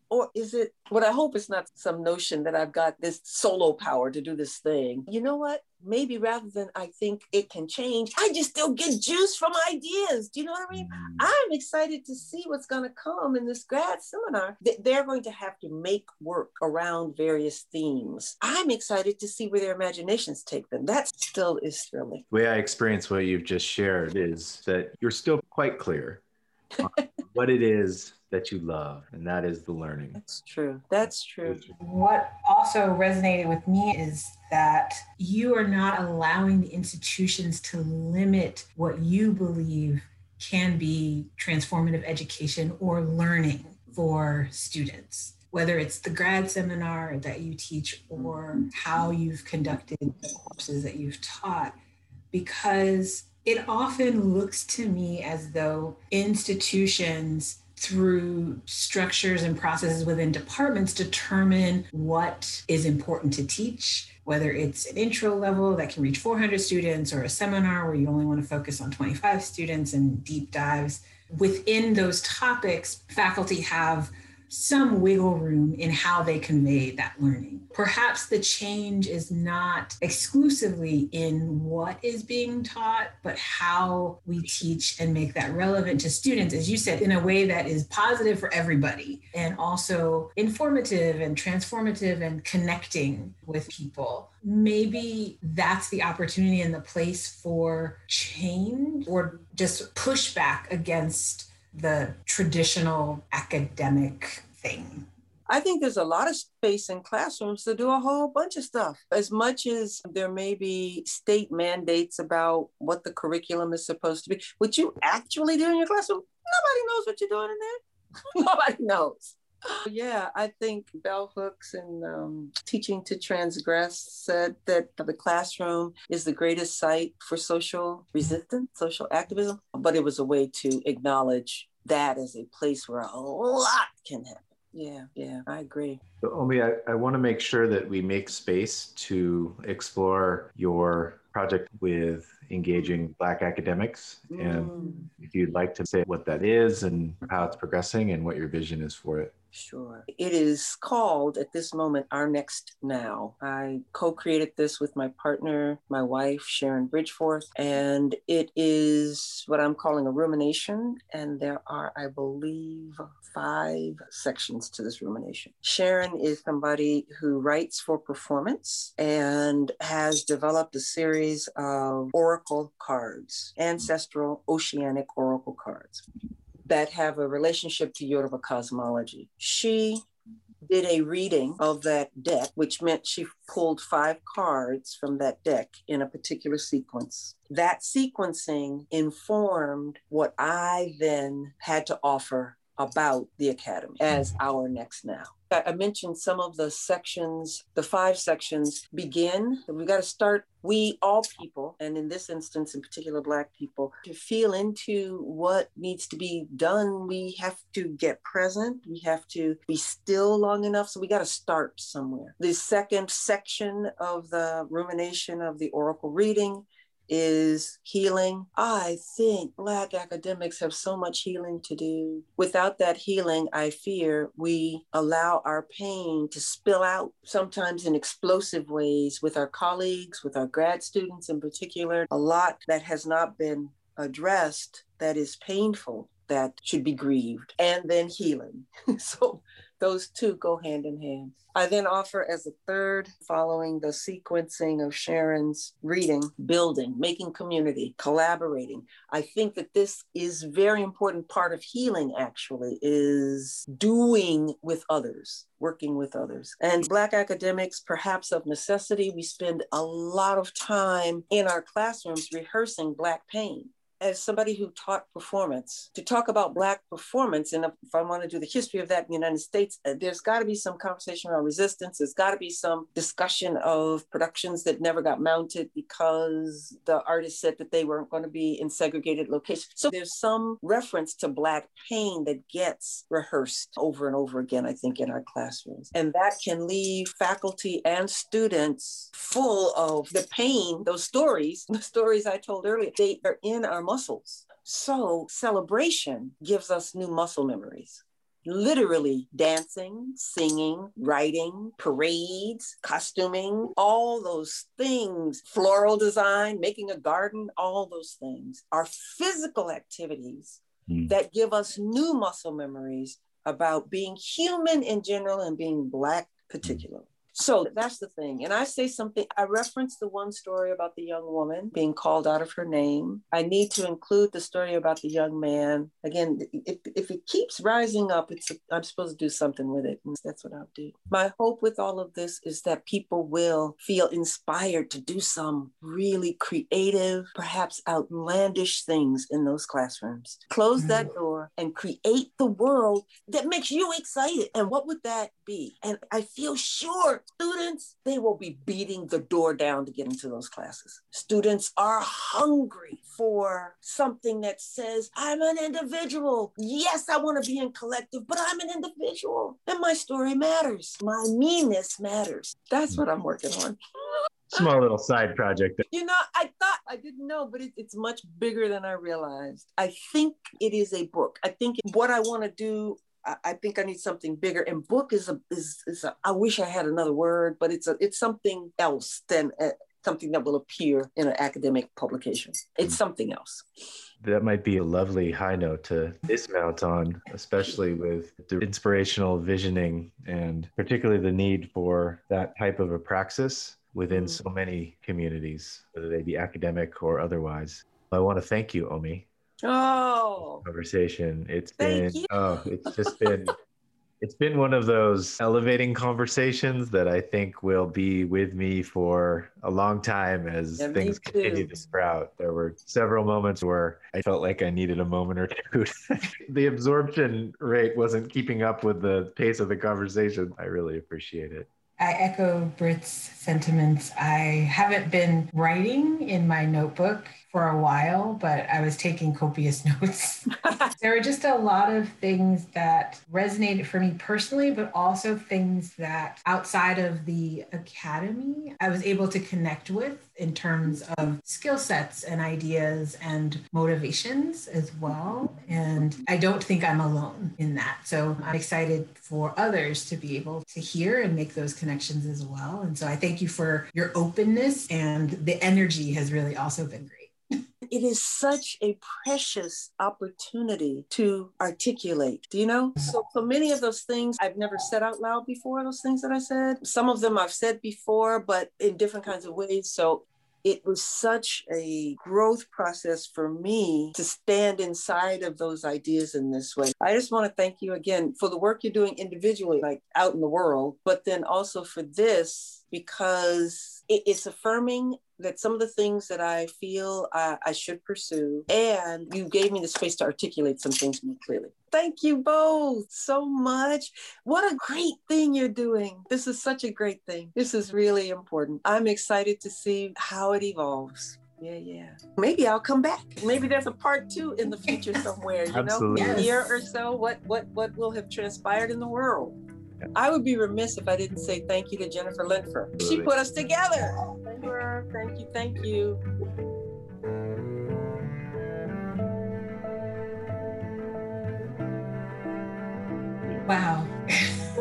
Or is it what I hope is not some notion that I've got this solo power to do this thing? You know what? maybe rather than I think it can change, I just still get juice from ideas. Do you know what I mean? Mm. I'm excited to see what's going to come in this grad seminar. They're going to have to make work around various themes. I'm excited to see where their imaginations take them. That still is thrilling. The way I experience what you've just shared is that you're still quite clear what it is that you love, and that is the learning. That's true. That's true. What also resonated with me is that you are not allowing the institutions to limit what you believe can be transformative education or learning for students whether it's the grad seminar that you teach or how you've conducted the courses that you've taught, because it often looks to me as though institutions through structures and processes within departments determine what is important to teach whether it's an intro level that can reach 400 students or a seminar where you only want to focus on 25 students and deep dives. Within those topics faculty have some wiggle room in how they convey that learning. Perhaps the change is not exclusively in what is being taught, but how we teach and make that relevant to students, as you said, in a way that is positive for everybody and also informative and transformative and connecting with people. Maybe that's the opportunity and the place for change or just pushback against the traditional academic thing. I think there's a lot of space in classrooms to do a whole bunch of stuff. As much as there may be state mandates about what the curriculum is supposed to be, what you actually do in your classroom, nobody knows what you're doing in there. nobody knows. Yeah, I think Bell Hooks and um, Teaching to Transgress said that the classroom is the greatest site for social resistance, social activism, but it was a way to acknowledge that as a place where a lot can happen. Yeah, yeah, I agree. So, Omi, I, I want to make sure that we make space to explore your project with engaging Black academics. Mm. And if you'd like to say what that is and how it's progressing and what your vision is for it. Sure. It is called at this moment Our Next Now. I co created this with my partner, my wife, Sharon Bridgforth, and it is what I'm calling a rumination. And there are, I believe, five sections to this rumination. Sharon is somebody who writes for performance and has developed a series of oracle cards, mm-hmm. ancestral oceanic oracle cards that have a relationship to Yoruba cosmology. She did a reading of that deck, which meant she pulled five cards from that deck in a particular sequence. That sequencing informed what I then had to offer about the Academy as mm-hmm. our next now. I mentioned some of the sections, the five sections begin. We've got to start, we all people, and in this instance, in particular, Black people, to feel into what needs to be done. We have to get present. We have to be still long enough. So we got to start somewhere. The second section of the rumination of the oracle reading is healing. I think Black academics have so much healing to do. Without that healing, I fear we allow our pain to spill out, sometimes in explosive ways, with our colleagues, with our grad students in particular. A lot that has not been addressed that is painful that should be grieved and then healing. so those two go hand in hand. I then offer as a third, following the sequencing of Sharon's reading, building, making community, collaborating. I think that this is very important part of healing actually is doing with others, working with others. And Black academics, perhaps of necessity, we spend a lot of time in our classrooms rehearsing Black pain as somebody who taught performance, to talk about Black performance, and if, I want to do the history of that in the United States, uh, there's got to be some conversation around resistance. There's got to be some discussion of productions that never got mounted because the artist said that they weren't going to be in segregated locations. So there's some reference to Black pain that gets rehearsed over and over again, I think, in our classrooms. And that can leave faculty and students full of the pain, those stories, the stories I told earlier, they are in our muscles. So celebration gives us new muscle memories literally dancing, singing, writing, parades, costuming, all those things, floral design, making a garden, all those things are physical activities mm. that give us new muscle memories about being human in general and being Black particularly. So that's the thing. And I say something, I reference the one story about the young woman being called out of her name. I need to include the story about the young man. Again, if, if it keeps rising up, it's I'm supposed to do something with it. And that's what I'll do. My hope with all of this is that people will feel inspired to do some really creative, perhaps outlandish things in those classrooms. Close that mm. door and create the world that makes you excited. And what would that be? And I feel sure students, they will be beating the door down to get into those classes. Students are hungry for something that says, I'm an individual. Yes, I want to be in collective, but I'm an individual. And my story matters. My meanness matters. That's what I'm working on. Small little side project. You know, I thought I didn't know, but it, it's much bigger than I realized. I think it is a book. I think what I want to do I think I need something bigger. And book is a is is a, I wish I had another word, but it's a it's something else than a, something that will appear in an academic publication. It's something else. That might be a lovely high note to dismount on, especially with the inspirational visioning and particularly the need for that type of a praxis within mm-hmm. so many communities, whether they be academic or otherwise. I want to thank you, Omi, Oh, conversation. It's been you. oh, it's just been It's been one of those elevating conversations that I think will be with me for a long time as yeah, things continue to sprout. There were several moments where I felt like I needed a moment or two. the absorption rate wasn't keeping up with the pace of the conversation. I really appreciate it. I echo Britt's sentiments. I haven't been writing in my notebook for a while, but I was taking copious notes. there were just a lot of things that resonated for me personally, but also things that outside of the academy, I was able to connect with in terms of skill sets and ideas and motivations as well. And I don't think I'm alone in that. So I'm excited for others to be able to hear and make those connections as well. And so I thank you for your openness and the energy has really also been great it is such a precious opportunity to articulate, do you know? So, so many of those things I've never said out loud before, those things that I said. Some of them I've said before, but in different kinds of ways. So it was such a growth process for me to stand inside of those ideas in this way. I just want to thank you again for the work you're doing individually, like out in the world, but then also for this because it's affirming that some of the things that I feel uh, I should pursue, and you gave me the space to articulate some things more clearly. Thank you both so much. What a great thing you're doing. This is such a great thing. This is really important. I'm excited to see how it evolves. Yeah, yeah. Maybe I'll come back. Maybe there's a part two in the future somewhere. You Absolutely. know, a year or so. What what what will have transpired in the world? I would be remiss if I didn't say thank you to Jennifer Lintfer. She put us together. Thank you, thank you, thank you. Wow.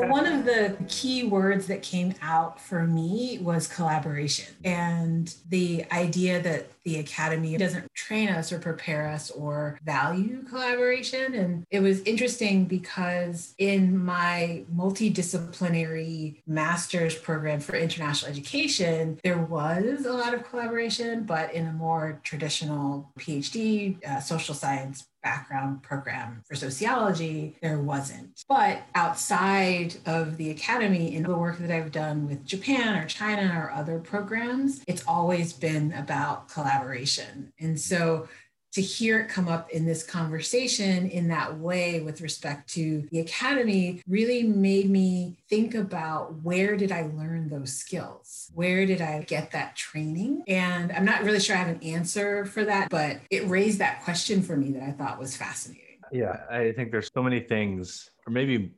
One of the key words that came out for me was collaboration and the idea that the academy doesn't train us or prepare us or value collaboration. And it was interesting because in my multidisciplinary master's program for international education, there was a lot of collaboration, but in a more traditional PhD, uh, social science background program for sociology, there wasn't. But outside of the academy, in the work that I've done with Japan or China or other programs, it's always been about collaboration. And so to hear it come up in this conversation in that way with respect to the academy really made me think about where did I learn those skills? Where did I get that training? And I'm not really sure I have an answer for that, but it raised that question for me that I thought was fascinating. Yeah, I think there's so many things, or maybe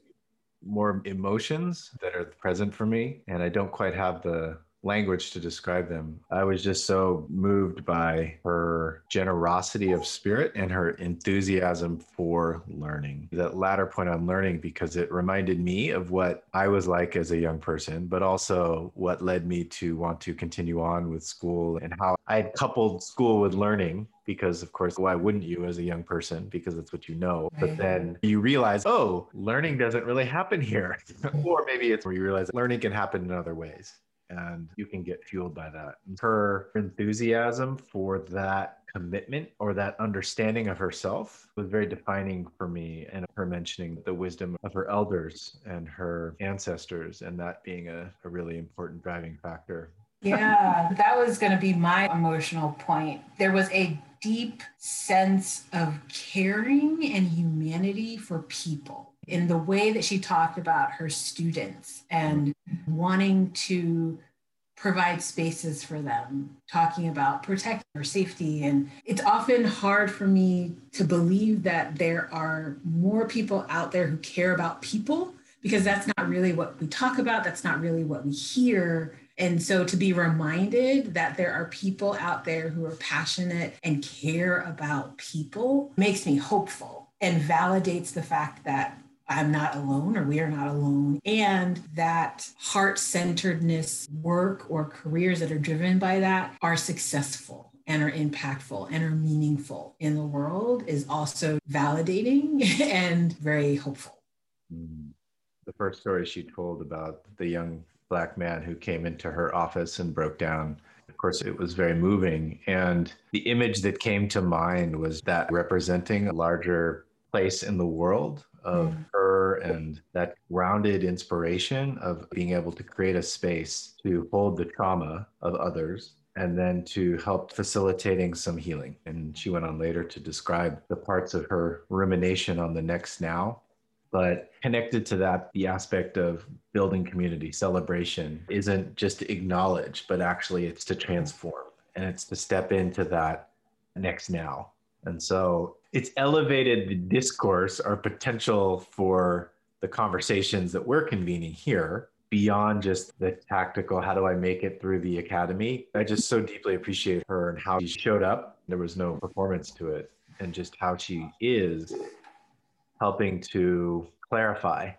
more emotions that are present for me, and I don't quite have the language to describe them. I was just so moved by her generosity of spirit and her enthusiasm for learning. That latter point on learning, because it reminded me of what I was like as a young person, but also what led me to want to continue on with school and how I had coupled school with learning because of course why wouldn't you as a young person? Because it's what you know. But then you realize oh learning doesn't really happen here. Or maybe it's where you realize learning can happen in other ways and you can get fueled by that. Her enthusiasm for that commitment or that understanding of herself was very defining for me and her mentioning the wisdom of her elders and her ancestors and that being a, a really important driving factor. Yeah that was going to be my emotional point. There was a deep sense of caring and humanity for people in the way that she talked about her students and wanting to provide spaces for them, talking about protecting their safety. And it's often hard for me to believe that there are more people out there who care about people because that's not really what we talk about, that's not really what we hear. And so to be reminded that there are people out there who are passionate and care about people makes me hopeful and validates the fact that I'm not alone or we are not alone. And that heart centeredness work or careers that are driven by that are successful and are impactful and are meaningful in the world is also validating and very hopeful. Mm-hmm. The first story she told about the young black man who came into her office and broke down of course, it was very moving. And the image that came to mind was that representing a larger place in the world of Mm. her and that grounded inspiration of being able to create a space to hold the trauma of others and then to help facilitating some healing. And she went on later to describe the parts of her rumination on the next now. But connected to that, the aspect of building community celebration isn't just to acknowledge, but actually it's to transform and it's to step into that next now. And so it's elevated the discourse or potential for the conversations that we're convening here beyond just the tactical how do I make it through the academy. I just so deeply appreciate her and how she showed up. There was no performance to it, and just how she is helping to clarify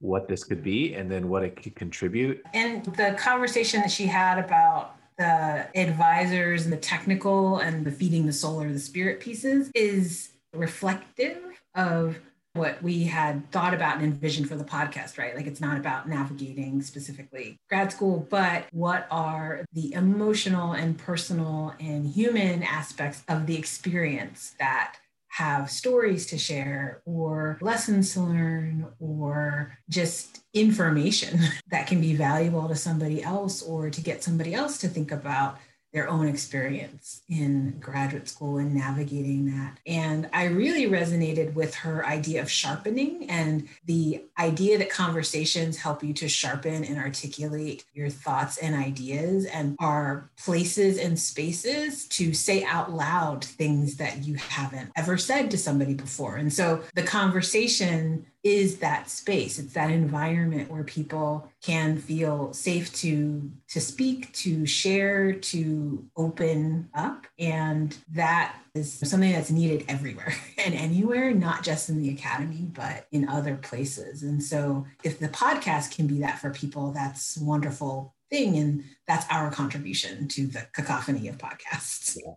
what this could be and then what it could contribute. And the conversation that she had about the advisors and the technical and the feeding the soul or the spirit pieces is reflective of what we had thought about and envisioned for the podcast, right? Like it's not about navigating specifically grad school, but what are the emotional and personal and human aspects of the experience that have stories to share or lessons to learn or just information that can be valuable to somebody else or to get somebody else to think about their own experience in graduate school and navigating that. And I really resonated with her idea of sharpening and the idea that conversations help you to sharpen and articulate your thoughts and ideas and are places and spaces to say out loud things that you haven't ever said to somebody before. And so the conversation is that space. It's that environment where people can feel safe to to speak to share to open up. And that is something that's needed everywhere and anywhere not just in the academy but in other places. And so if the podcast can be that for people that's a wonderful thing. And that's our contribution to the cacophony of podcasts. Yeah.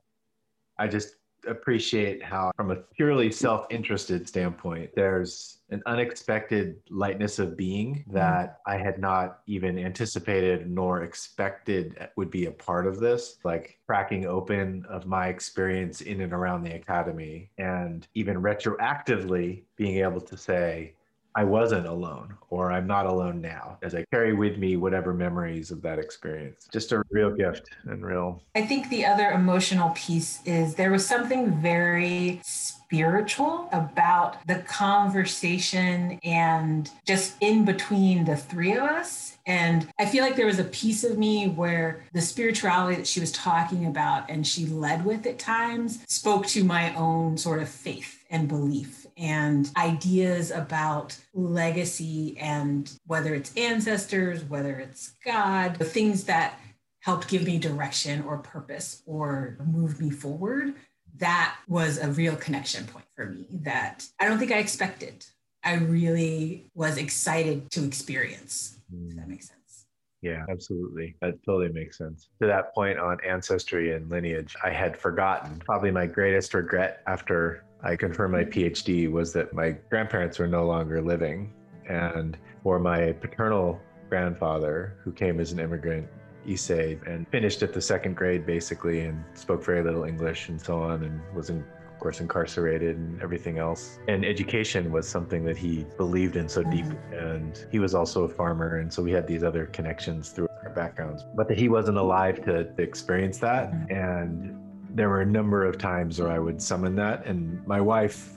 i just appreciate how, from a purely self interested standpoint, there's an unexpected lightness of being mm-hmm. that I had not even anticipated nor expected would be a part of this. Like cracking open of my experience in and around the academy, and even retroactively being able to say, I wasn't alone, or I'm not alone now, as I carry with me whatever memories of that experience. Just a real gift and real. I think the other emotional piece is there was something very spiritual about the conversation and just in between the three of us. And I feel like there was a piece of me where the spirituality that she was talking about and she led with at times spoke to my own sort of faith and belief and ideas about legacy and whether it's ancestors, whether it's God, the things that helped give me direction or purpose or move me forward. That was a real connection point for me that I don't think I expected. I really was excited to experience. Mm. If that makes sense. Yeah, absolutely. That totally makes sense. To that point on ancestry and lineage, I had forgotten. Probably my greatest regret after I confirmed my mm-hmm. PhD was that my grandparents were no longer living. And for my paternal grandfather, who came as an immigrant, Issei, and finished at the second grade basically, and spoke very little English and so on, and was in, of course incarcerated and everything else. And education was something that he believed in so deep. Mm-hmm. And he was also a farmer, and so we had these other connections through our backgrounds. But that he wasn't alive to, to experience that, mm-hmm. and there were a number of times where I would summon that, and my wife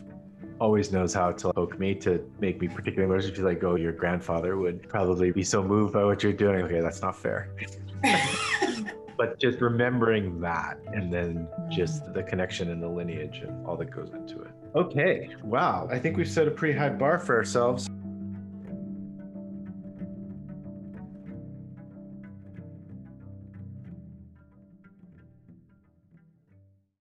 always knows how to poke me to make me particularly emotional. She's like, "Oh, your grandfather would probably be so moved by what you're doing." Okay, that's not fair. but just remembering that, and then just the connection and the lineage and all that goes into it. Okay, wow. I think we've set a pretty high bar for ourselves.